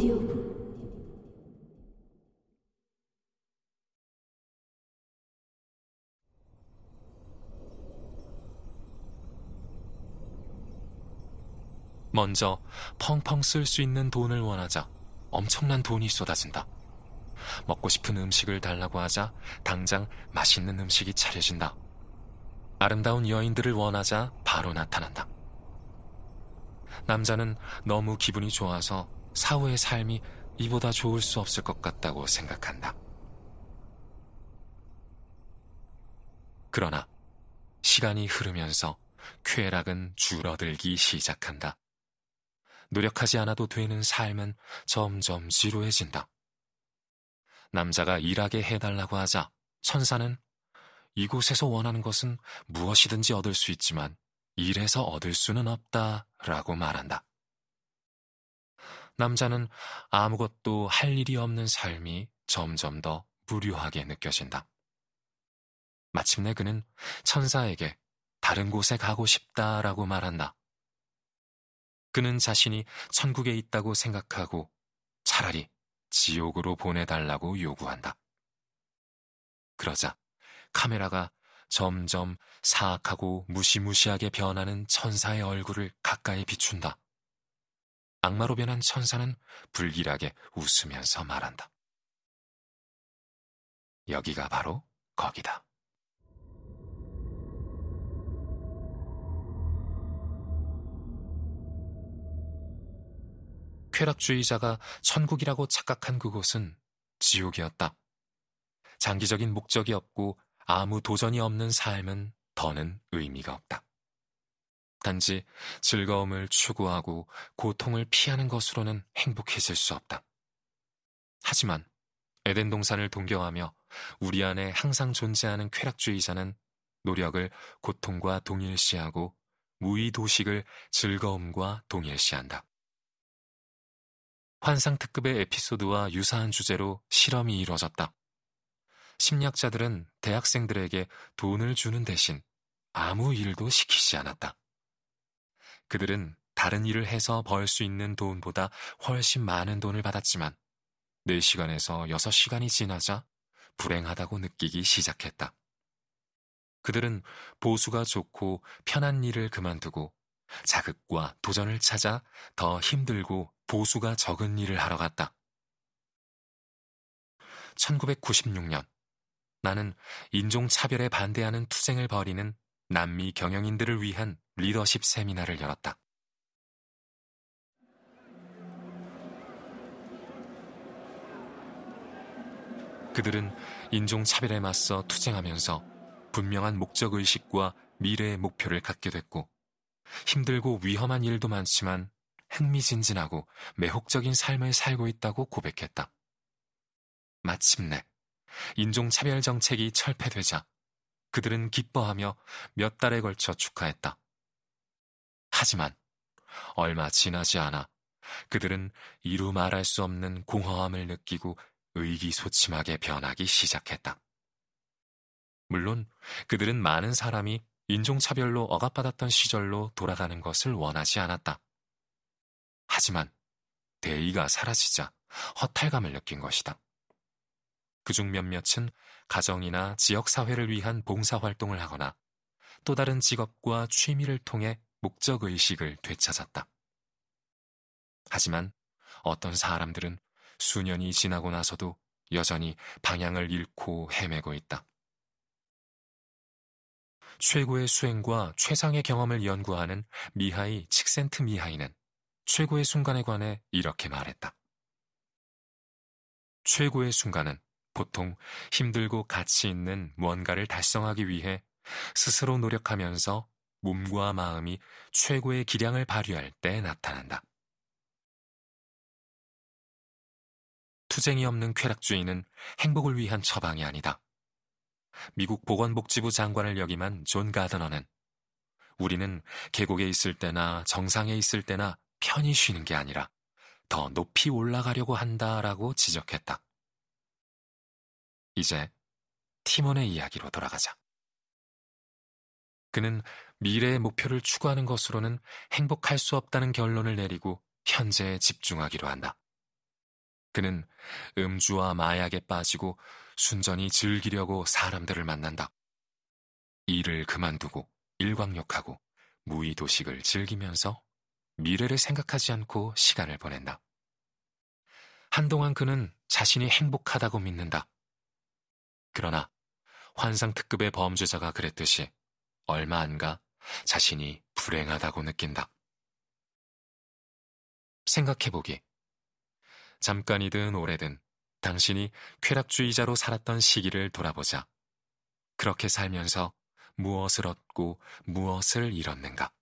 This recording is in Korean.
오디오북 먼저 펑펑 쓸 수 있는 돈을 원하자 엄청난 돈이 쏟아진다. 먹고 싶은 음식을 달라고 하자 당장 맛있는 음식이 차려진다. 아름다운 여인들을 원하자 바로 나타난다. 남자는 너무 기분이 좋아서 사후의 삶이 이보다 좋을 수 없을 것 같다고 생각한다. 그러나 시간이 흐르면서 쾌락은 줄어들기 시작한다. 노력하지 않아도 되는 삶은 점점 지루해진다. 남자가 일하게 해달라고 하자 천사는 이곳에서 원하는 것은 무엇이든지 얻을 수 있지만 일해서 얻을 수는 없다 라고 말한다. 남자는 아무것도 할 일이 없는 삶이 점점 더 무료하게 느껴진다. 마침내 그는 천사에게 다른 곳에 가고 싶다라고 말한다. 그는 자신이 천국에 있다고 생각하고 차라리 지옥으로 보내달라고 요구한다. 그러자 카메라가 점점 사악하고 무시무시하게 변하는 천사의 얼굴을 가까이 비춘다. 악마로 변한 천사는 불길하게 웃으면서 말한다. 여기가 바로 거기다. 쾌락주의자가 천국이라고 착각한 그곳은 지옥이었다. 장기적인 목적이 없고 아무 도전이 없는 삶은 더는 의미가 없다. 단지 즐거움을 추구하고 고통을 피하는 것으로는 행복해질 수 없다. 하지만 에덴 동산을 동경하며 우리 안에 항상 존재하는 쾌락주의자는 노력을 고통과 동일시하고 무의 도식을 즐거움과 동일시한다. 환상 특급의 에피소드와 유사한 주제로 실험이 이뤄졌다. 심리학자들은 대학생들에게 돈을 주는 대신 아무 일도 시키지 않았다. 그들은 다른 일을 해서 벌 수 있는 돈보다 훨씬 많은 돈을 받았지만 4시간에서 6시간이 지나자 불행하다고 느끼기 시작했다. 그들은 보수가 좋고 편한 일을 그만두고 자극과 도전을 찾아 더 힘들고 보수가 적은 일을 하러 갔다. 1996년 나는 인종차별에 반대하는 투쟁을 벌이는 남미 경영인들을 위한 리더십 세미나를 열었다. 그들은 인종차별에 맞서 투쟁하면서 분명한 목적의식과 미래의 목표를 갖게 됐고, 힘들고 위험한 일도 많지만 흥미진진하고 매혹적인 삶을 살고 있다고 고백했다. 마침내 인종차별 정책이 철폐되자 그들은 기뻐하며 몇 달에 걸쳐 축하했다. 하지만 얼마 지나지 않아 그들은 이루 말할 수 없는 공허함을 느끼고 의기소침하게 변하기 시작했다. 물론 그들은 많은 사람이 인종차별로 억압받았던 시절로 돌아가는 것을 원하지 않았다. 하지만 대의가 사라지자 허탈감을 느낀 것이다. 그중 몇몇은 가정이나 지역사회를 위한 봉사활동을 하거나 또 다른 직업과 취미를 통해 목적의식을 되찾았다. 하지만 어떤 사람들은 수년이 지나고 나서도 여전히 방향을 잃고 헤매고 있다. 최고의 수행과 최상의 경험을 연구하는 미하이 칙센트 미하이는 최고의 순간에 관해 이렇게 말했다. 최고의 순간은 보통 힘들고 가치 있는 무언가를 달성하기 위해 스스로 노력하면서 몸과 마음이 최고의 기량을 발휘할 때 나타난다. 투쟁이 없는 쾌락주의는 행복을 위한 처방이 아니다. 미국 보건복지부 장관을 역임한 존 가드너는 우리는 계곡에 있을 때나 정상에 있을 때나 편히 쉬는 게 아니라 더 높이 올라가려고 한다라고 지적했다. 이제 티몬의 이야기로 돌아가자. 그는 미래의 목표를 추구하는 것으로는 행복할 수 없다는 결론을 내리고 현재에 집중하기로 한다. 그는 음주와 마약에 빠지고 순전히 즐기려고 사람들을 만난다. 일을 그만두고 일광욕하고 무의도식을 즐기면서 미래를 생각하지 않고 시간을 보낸다. 한동안 그는 자신이 행복하다고 믿는다. 그러나 환상 특급의 범죄자가 그랬듯이 얼마 안가 자신이 불행하다고 느낀다. 생각해보기. 잠깐이든 오래든 당신이 쾌락주의자로 살았던 시기를 돌아보자. 그렇게 살면서 무엇을 얻고 무엇을 잃었는가?